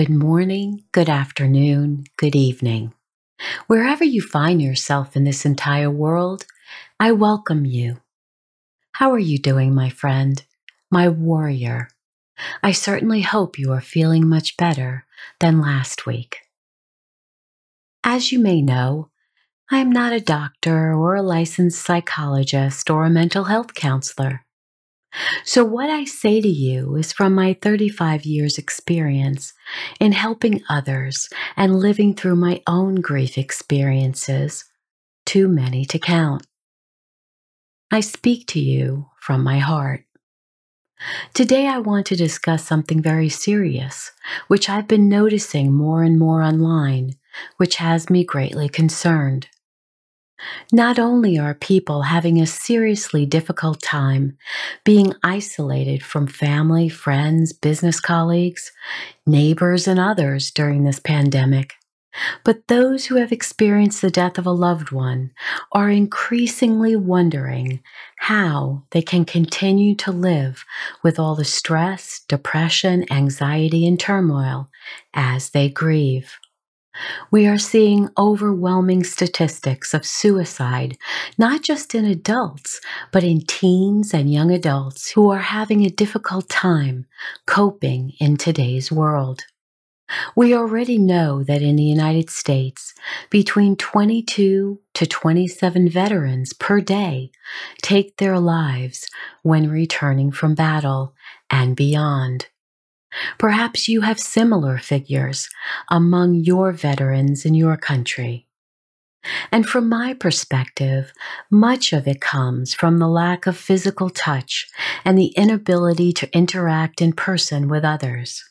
Good morning, good afternoon, good evening. Wherever you find yourself in this entire world, I welcome you. How are you doing, my friend, my warrior? I certainly hope you are feeling much better than last week. As you may know, I am not a doctor or a licensed psychologist or a mental health counselor. So, what I say to you is from my 35 years' experience in helping others and living through my own grief experiences, too many to count. I speak to you from my heart. Today, I want to discuss something very serious, which I've been noticing more and more online, which has me greatly concerned. Not only are people having a seriously difficult time being isolated from family, friends, business colleagues, neighbors, and others during this pandemic, but those who have experienced the death of a loved one are increasingly wondering how they can continue to live with all the stress, depression, anxiety, and turmoil as they grieve. We are seeing overwhelming statistics of suicide, not just in adults, but in teens and young adults who are having a difficult time coping in today's world. We already know that in the United States, between 22 to 27 veterans per day take their lives when returning from battle and beyond. Perhaps you have similar figures among your veterans in your country. And from my perspective, much of it comes from the lack of physical touch and the inability to interact in person with others.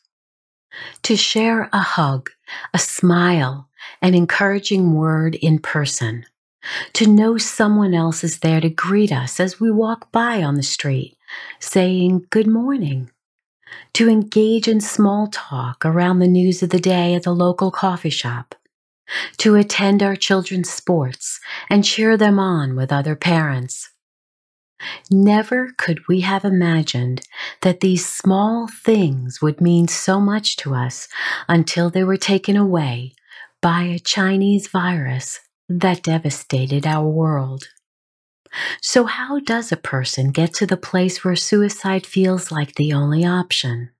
To share a hug, a smile, an encouraging word in person. To know someone else is there to greet us as we walk by on the street, saying good morning to engage in small talk around the news of the day at the local coffee shop, to attend our children's sports and cheer them on with other parents. Never could we have imagined that these small things would mean so much to us until they were taken away by a Chinese virus that devastated our world. So, how does a person get to the place where suicide feels like the only option?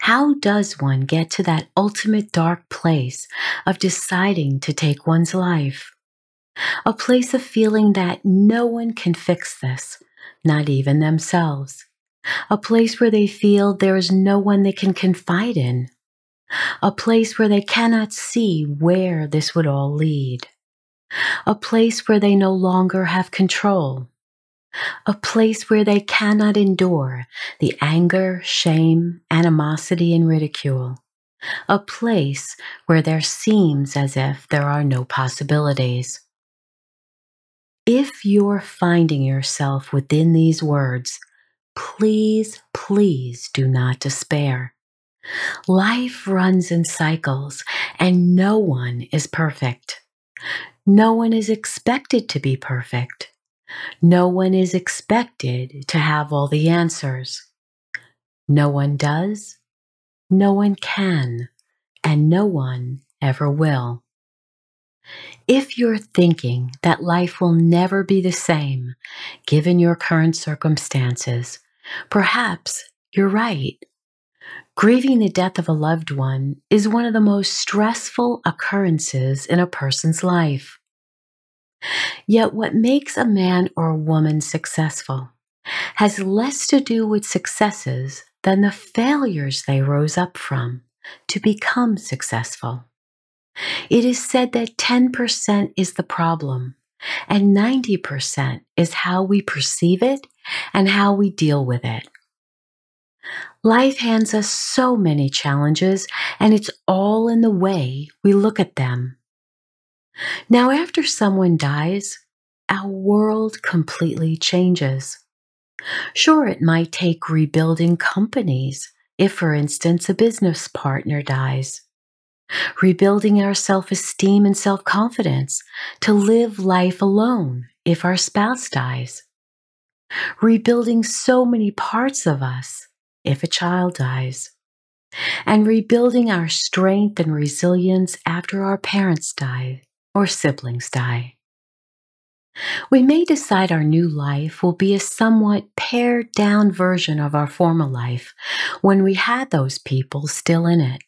How does one get to that ultimate dark place of deciding to take one's life? A place of feeling that no one can fix this, not even themselves. A place where they feel there is no one they can confide in. A place where they cannot see where this would all lead a place where they no longer have control, a place where they cannot endure the anger, shame, animosity, and ridicule, a place where there seems as if there are no possibilities. If you're finding yourself within these words, please, please do not despair. Life runs in cycles and no one is perfect. No one is expected to be perfect. No one is expected to have all the answers. No one does, no one can, and no one ever will. If you're thinking that life will never be the same given your current circumstances, perhaps you're right. Grieving the death of a loved one is one of the most stressful occurrences in a person's life. Yet, what makes a man or a woman successful has less to do with successes than the failures they rose up from to become successful. It is said that 10% is the problem and 90% is how we perceive it and how we deal with it. Life hands us so many challenges, and it's all in the way we look at them. Now, after someone dies, our world completely changes. Sure, it might take rebuilding companies if, for instance, a business partner dies rebuilding our self esteem and self confidence to live life alone if our spouse dies, rebuilding so many parts of us if a child dies, and rebuilding our strength and resilience after our parents die or siblings die. We may decide our new life will be a somewhat pared down version of our former life when we had those people still in it.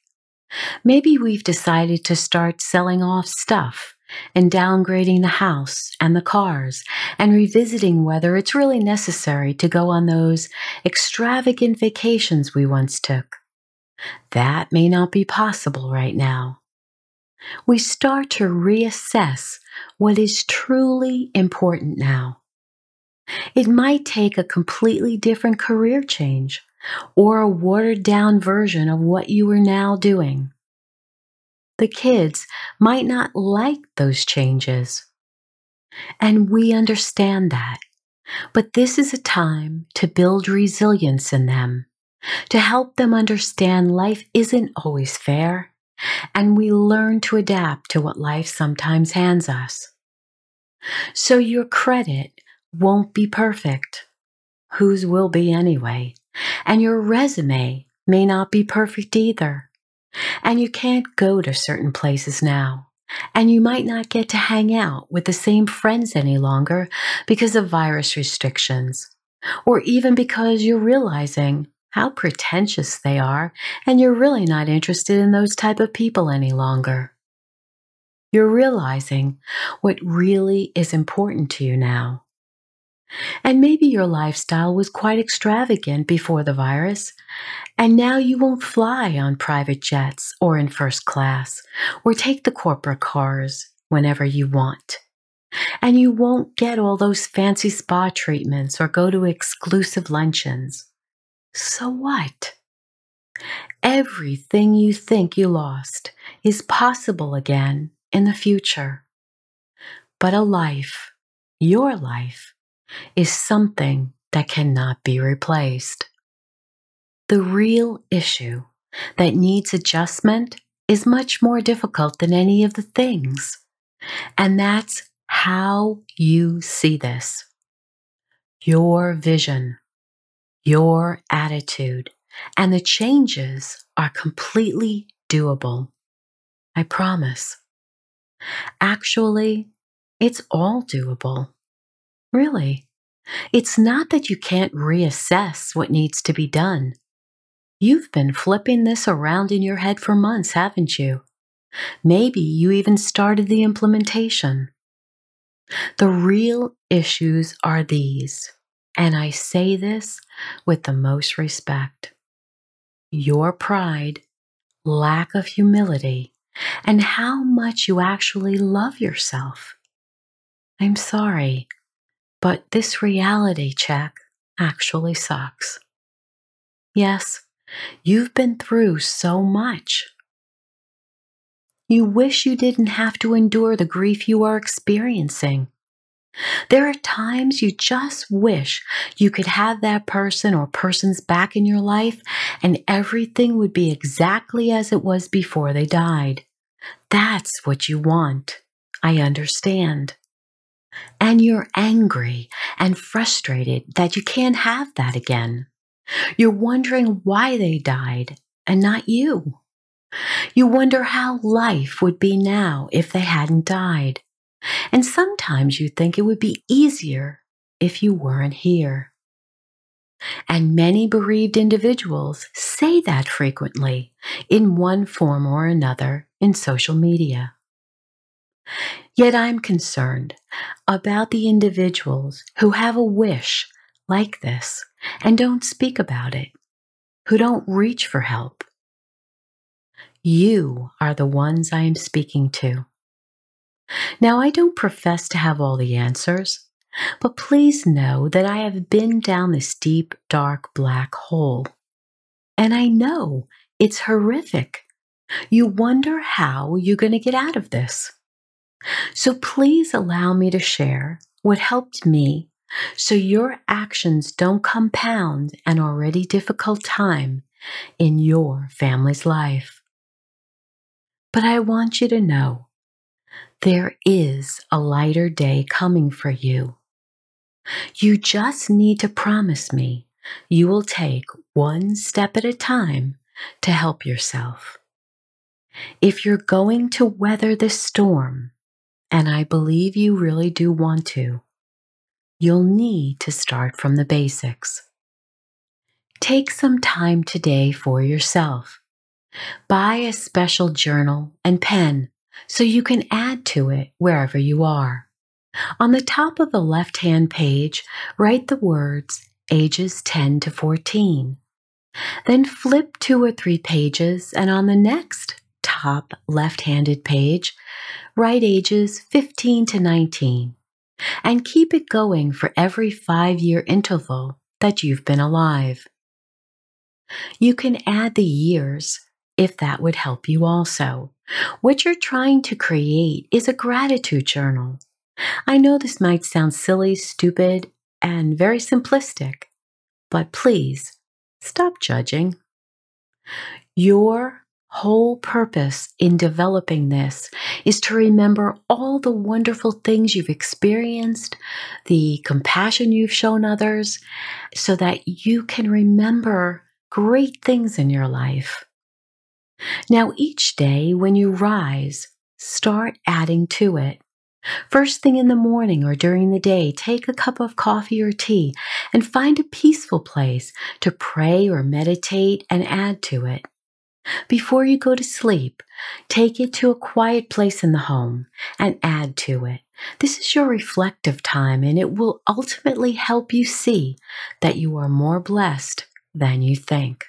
Maybe we've decided to start selling off stuff and downgrading the house and the cars and revisiting whether it's really necessary to go on those extravagant vacations we once took. That may not be possible right now. We start to reassess what is truly important now. It might take a completely different career change or a watered down version of what you are now doing. The kids might not like those changes. And we understand that. But this is a time to build resilience in them, to help them understand life isn't always fair, and we learn to adapt to what life sometimes hands us. So your credit won't be perfect. Whose will be anyway? And your resume may not be perfect either. And you can't go to certain places now. And you might not get to hang out with the same friends any longer because of virus restrictions, or even because you're realizing how pretentious they are and you're really not interested in those type of people any longer. You're realizing what really is important to you now and maybe your lifestyle was quite extravagant before the virus, and now you won't fly on private jets or in first class or take the corporate cars whenever you want. And you won't get all those fancy spa treatments or go to exclusive luncheons. So what? Everything you think you lost is possible again in the future. But a life, your life, is something that cannot be replaced. The real issue that needs adjustment is much more difficult than any of the things. And that's how you see this. Your vision, your attitude, and the changes are completely doable. I promise. Actually, it's all doable. Really. It's not that you can't reassess what needs to be done. You've been flipping this around in your head for months, haven't you? Maybe you even started the implementation. The real issues are these, and I say this with the most respect. Your pride, lack of humility, and how much you actually love yourself. I'm sorry, but this reality check actually sucks. Yes, you've been through so much. You wish you didn't have to endure the grief you are experiencing. There are times you just wish you could have that person or persons back in your life and everything would be exactly as it was before they died. That's what you want. I understand and you're angry and frustrated that you can't have that again. You're wondering why they died and not you. You wonder how life would be now if they hadn't died. And sometimes you think it would be easier if you weren't here. And many bereaved individuals say that frequently in one form or another in social media. Yet I'm concerned about the individuals who have a wish like this and don't speak about it, who don't reach for help. You are the ones I am speaking to. Now, I don't profess to have all the answers, but please know that I have been down this deep, dark, black hole. And I know it's horrific. You wonder how you're going to get out of this. So please allow me to share what helped me so your actions don't compound an already difficult time in your family's life. But I want you to know there is a lighter day coming for you. You just need to promise me you will take one step at a time to help yourself. If you're going to weather this storm, and I believe you really do want to, you'll need to start from the basics. Take some time today for yourself. Buy a special journal and pen so you can add to it wherever you are. On the top of the left hand page, write the words ages 10 to 14. Then flip two or three pages, and on the next top left handed page, write ages 15 to 19 and keep it going for every five year interval that you've been alive. You can add the years if that would help you also. What you're trying to create is a gratitude journal. I know this might sound silly, stupid, and very simplistic, but please stop judging. Your whole purpose in developing this is to remember all the wonderful things you've experienced, the compassion you've shown others, so that you can remember great things in your life. Now, each day when you rise, start adding to it. First thing in the morning or during the day, take a cup of coffee or tea and find a peaceful place to pray or meditate and add to it. Before you go to sleep, take it to a quiet place in the home and add to it. This is your reflective time and it will ultimately help you see that you are more blessed than you think.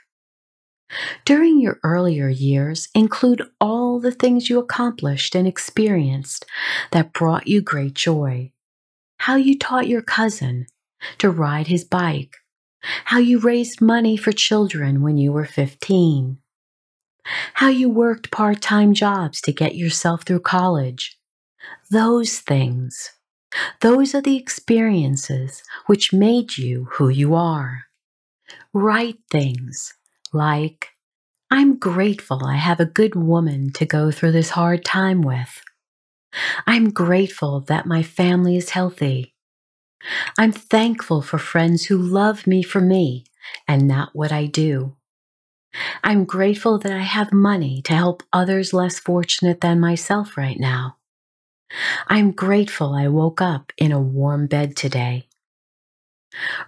During your earlier years, include all the things you accomplished and experienced that brought you great joy. How you taught your cousin to ride his bike. How you raised money for children when you were 15 how you worked part time jobs to get yourself through college. Those things, those are the experiences which made you who you are. Write things like, I'm grateful I have a good woman to go through this hard time with. I'm grateful that my family is healthy. I'm thankful for friends who love me for me and not what I do. I'm grateful that I have money to help others less fortunate than myself right now. I'm grateful I woke up in a warm bed today.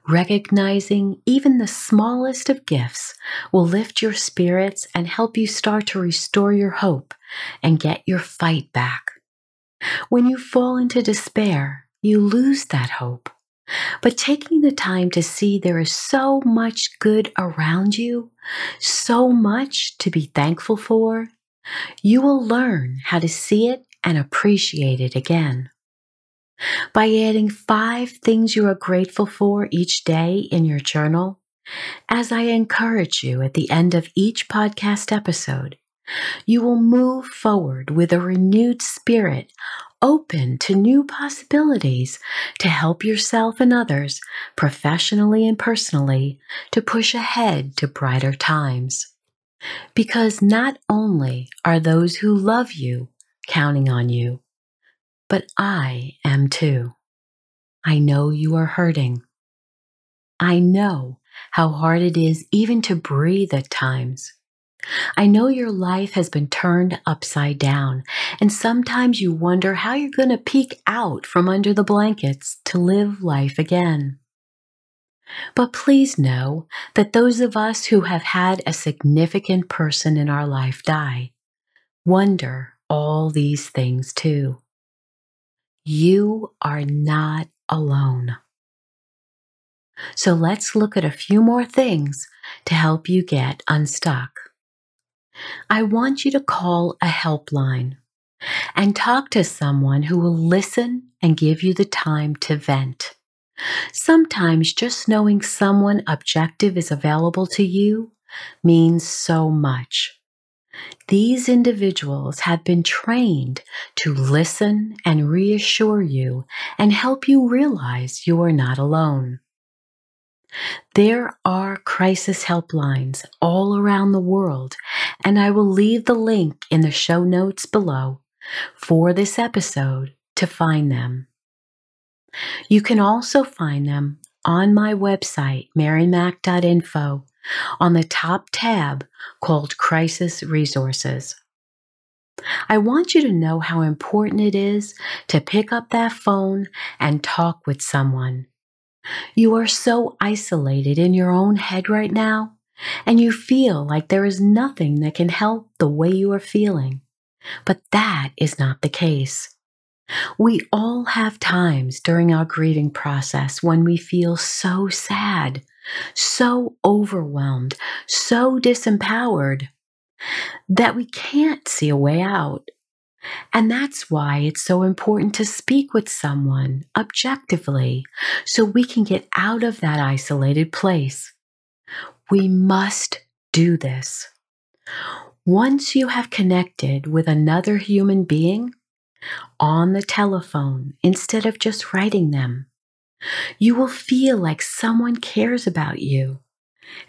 Recognizing even the smallest of gifts will lift your spirits and help you start to restore your hope and get your fight back. When you fall into despair, you lose that hope. But taking the time to see there is so much good around you, so much to be thankful for, you will learn how to see it and appreciate it again. By adding five things you are grateful for each day in your journal, as I encourage you at the end of each podcast episode, you will move forward with a renewed spirit open to new possibilities to help yourself and others, professionally and personally, to push ahead to brighter times. Because not only are those who love you counting on you, but I am too. I know you are hurting. I know how hard it is even to breathe at times. I know your life has been turned upside down, and sometimes you wonder how you're going to peek out from under the blankets to live life again. But please know that those of us who have had a significant person in our life die wonder all these things too. You are not alone. So let's look at a few more things to help you get unstuck. I want you to call a helpline and talk to someone who will listen and give you the time to vent. Sometimes just knowing someone objective is available to you means so much. These individuals have been trained to listen and reassure you and help you realize you are not alone. There are crisis helplines all around the world, and I will leave the link in the show notes below for this episode to find them. You can also find them on my website, marymac.info, on the top tab called Crisis Resources. I want you to know how important it is to pick up that phone and talk with someone. You are so isolated in your own head right now, and you feel like there is nothing that can help the way you are feeling. But that is not the case. We all have times during our grieving process when we feel so sad, so overwhelmed, so disempowered that we can't see a way out. And that's why it's so important to speak with someone objectively so we can get out of that isolated place. We must do this. Once you have connected with another human being on the telephone instead of just writing them, you will feel like someone cares about you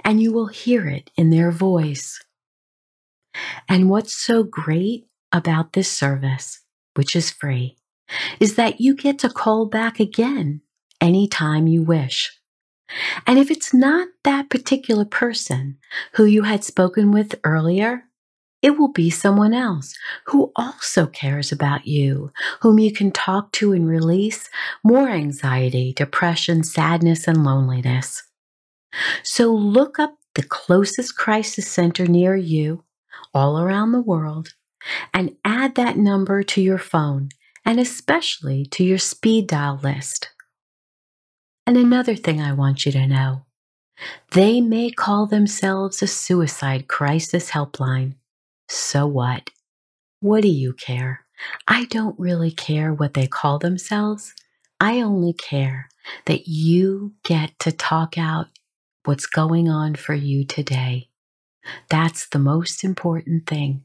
and you will hear it in their voice. And what's so great about this service, which is free, is that you get to call back again anytime you wish. And if it's not that particular person who you had spoken with earlier, it will be someone else who also cares about you, whom you can talk to and release more anxiety, depression, sadness, and loneliness. So look up the closest crisis center near you, all around the world, and add that number to your phone and especially to your speed dial list. And another thing I want you to know they may call themselves a suicide crisis helpline. So what? What do you care? I don't really care what they call themselves. I only care that you get to talk out what's going on for you today. That's the most important thing.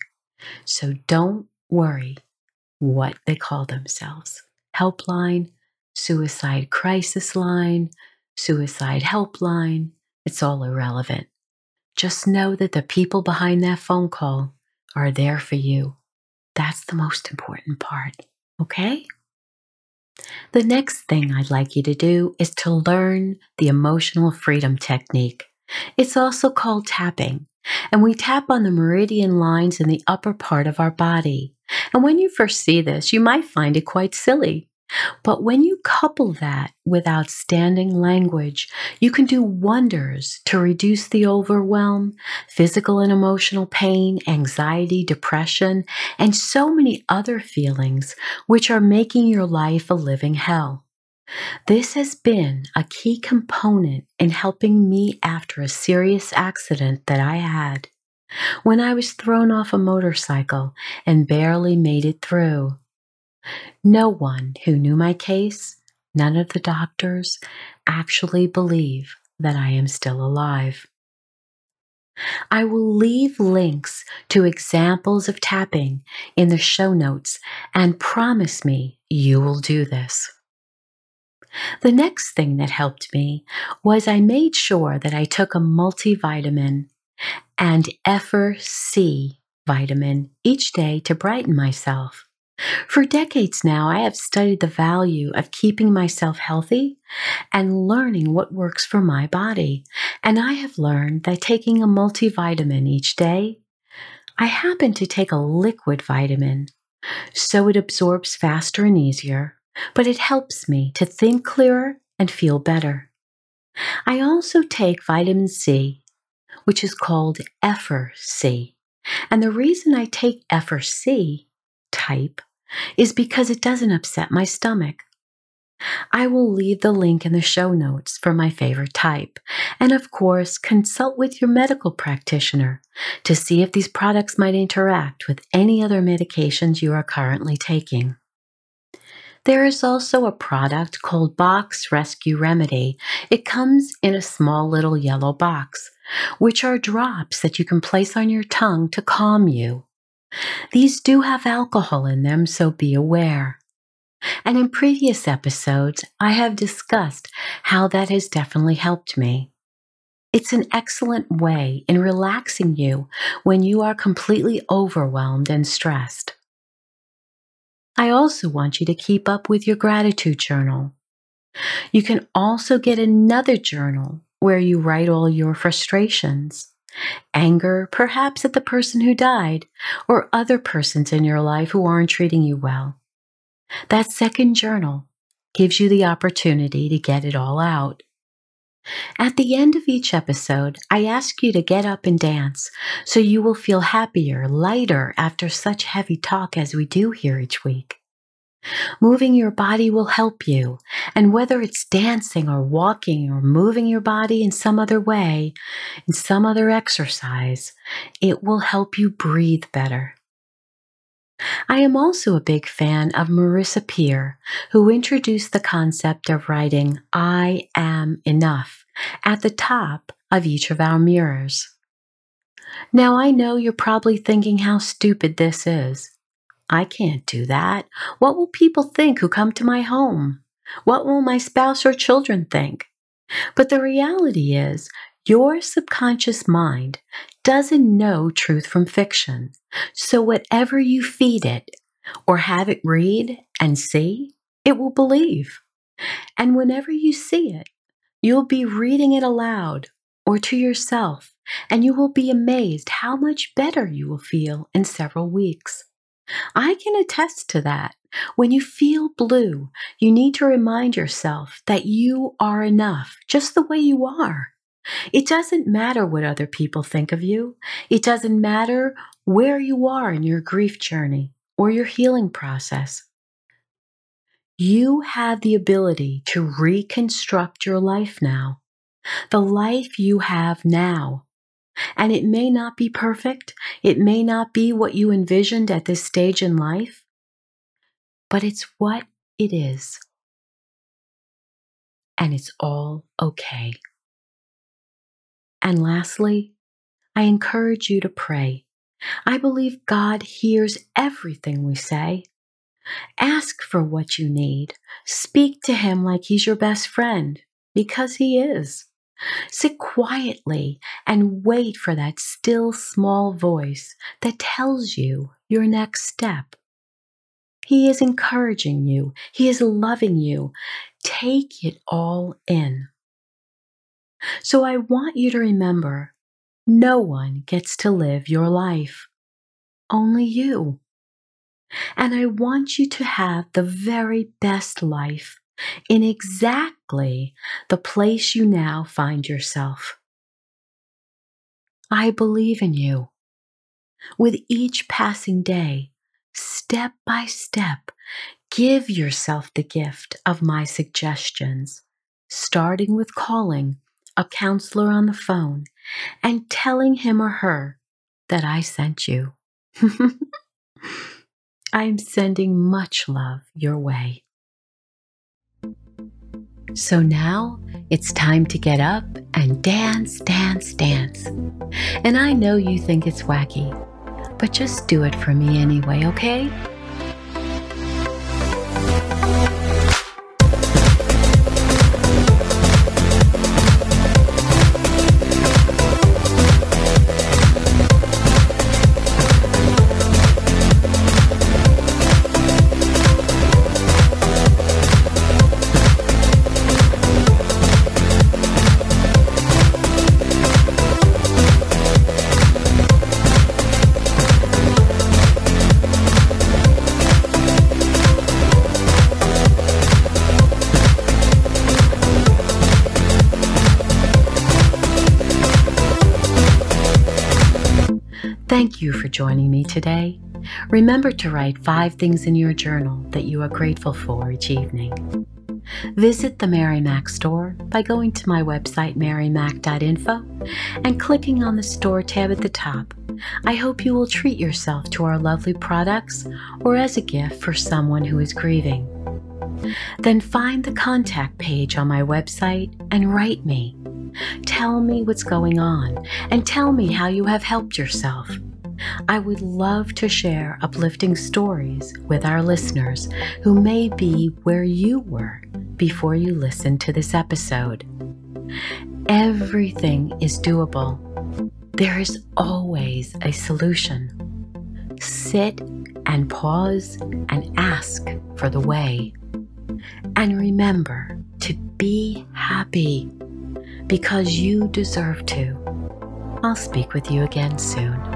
So don't worry what they call themselves helpline, suicide crisis line, suicide helpline. It's all irrelevant. Just know that the people behind that phone call are there for you. That's the most important part, okay? The next thing I'd like you to do is to learn the emotional freedom technique. It's also called tapping, and we tap on the meridian lines in the upper part of our body. And when you first see this, you might find it quite silly. But when you couple that with outstanding language, you can do wonders to reduce the overwhelm, physical and emotional pain, anxiety, depression, and so many other feelings which are making your life a living hell. This has been a key component in helping me after a serious accident that I had when I was thrown off a motorcycle and barely made it through. No one who knew my case, none of the doctors, actually believe that I am still alive. I will leave links to examples of tapping in the show notes and promise me you will do this. The next thing that helped me was I made sure that I took a multivitamin and Effer-C vitamin each day to brighten myself. For decades now, I have studied the value of keeping myself healthy and learning what works for my body. And I have learned that taking a multivitamin each day, I happen to take a liquid vitamin, so it absorbs faster and easier, but it helps me to think clearer and feel better. I also take vitamin C, which is called Effer-C. And the reason I take Effer-C type is because it doesn't upset my stomach. I will leave the link in the show notes for my favorite type. And of course, consult with your medical practitioner to see if these products might interact with any other medications you are currently taking. There is also a product called Bach Rescue Remedy. It comes in a small little yellow box, which are drops that you can place on your tongue to calm you. These do have alcohol in them, so be aware. And in previous episodes, I have discussed how that has definitely helped me. It's an excellent way in relaxing you when you are completely overwhelmed and stressed. I also want you to keep up with your gratitude journal. You can also get another journal where you write all your frustrations, anger, perhaps at the person who died, or other persons in your life who aren't treating you well. That second journal gives you the opportunity to get it all out. At the end of each episode, I ask you to get up and dance so you will feel happier, lighter after such heavy talk as we do here each week. Moving your body will help you, and whether it's dancing or walking or moving your body in some other way, in some other exercise, it will help you breathe better. I am also a big fan of Marissa Peer, who introduced the concept of writing I am enough at the top of each of our mirrors. Now, I know you're probably thinking how stupid this is. I can't do that. What will people think who come to my home? What will my spouse or children think? But the reality is, your subconscious mind doesn't know truth from fiction. So whatever you feed it or have it read and see, it will believe. And whenever you see it, you'll be reading it aloud or to yourself, and you will be amazed how much better you will feel in several weeks. I can attest to that. When you feel blue, you need to remind yourself that you are enough just the way you are. It doesn't matter what other people think of you. It doesn't matter where you are in your grief journey or your healing process. You have the ability to reconstruct your life now, the life you have now. And it may not be perfect, it may not be what you envisioned at this stage in life, but it's what it is. And it's all okay. And lastly, I encourage you to pray. I believe God hears everything we say. Ask for what you need. Speak to Him like He's your best friend, because He is. Sit quietly and wait for that still small voice that tells you your next step. He is encouraging you, He is loving you. Take it all in. So I want you to remember no one gets to live your life, only you. And I want you to have the very best life in exactly the place you now find yourself. I believe in you. With each passing day, step by step, give yourself the gift of my suggestions, starting with calling a counselor on the phone and telling him or her that I sent you. I am sending much love your way. So now it's time to get up and dance, dance, dance. And I know you think it's wacky, but just do it for me anyway, okay? Thank you for joining me today. Remember to write five things in your journal that you are grateful for each evening. Visit the Mary Mac store by going to my website marymac.info and clicking on the store tab at the top. I hope you will treat yourself to our lovely products or as a gift for someone who is grieving. Then find the contact page on my website and write me. Tell me what's going on and tell me how you have helped yourself. I would love to share uplifting stories with our listeners who may be where you were before you listened to this episode. Everything is doable. There is always a solution. Sit and pause and ask for the way. And remember to be happy because you deserve to. I'll speak with you again soon.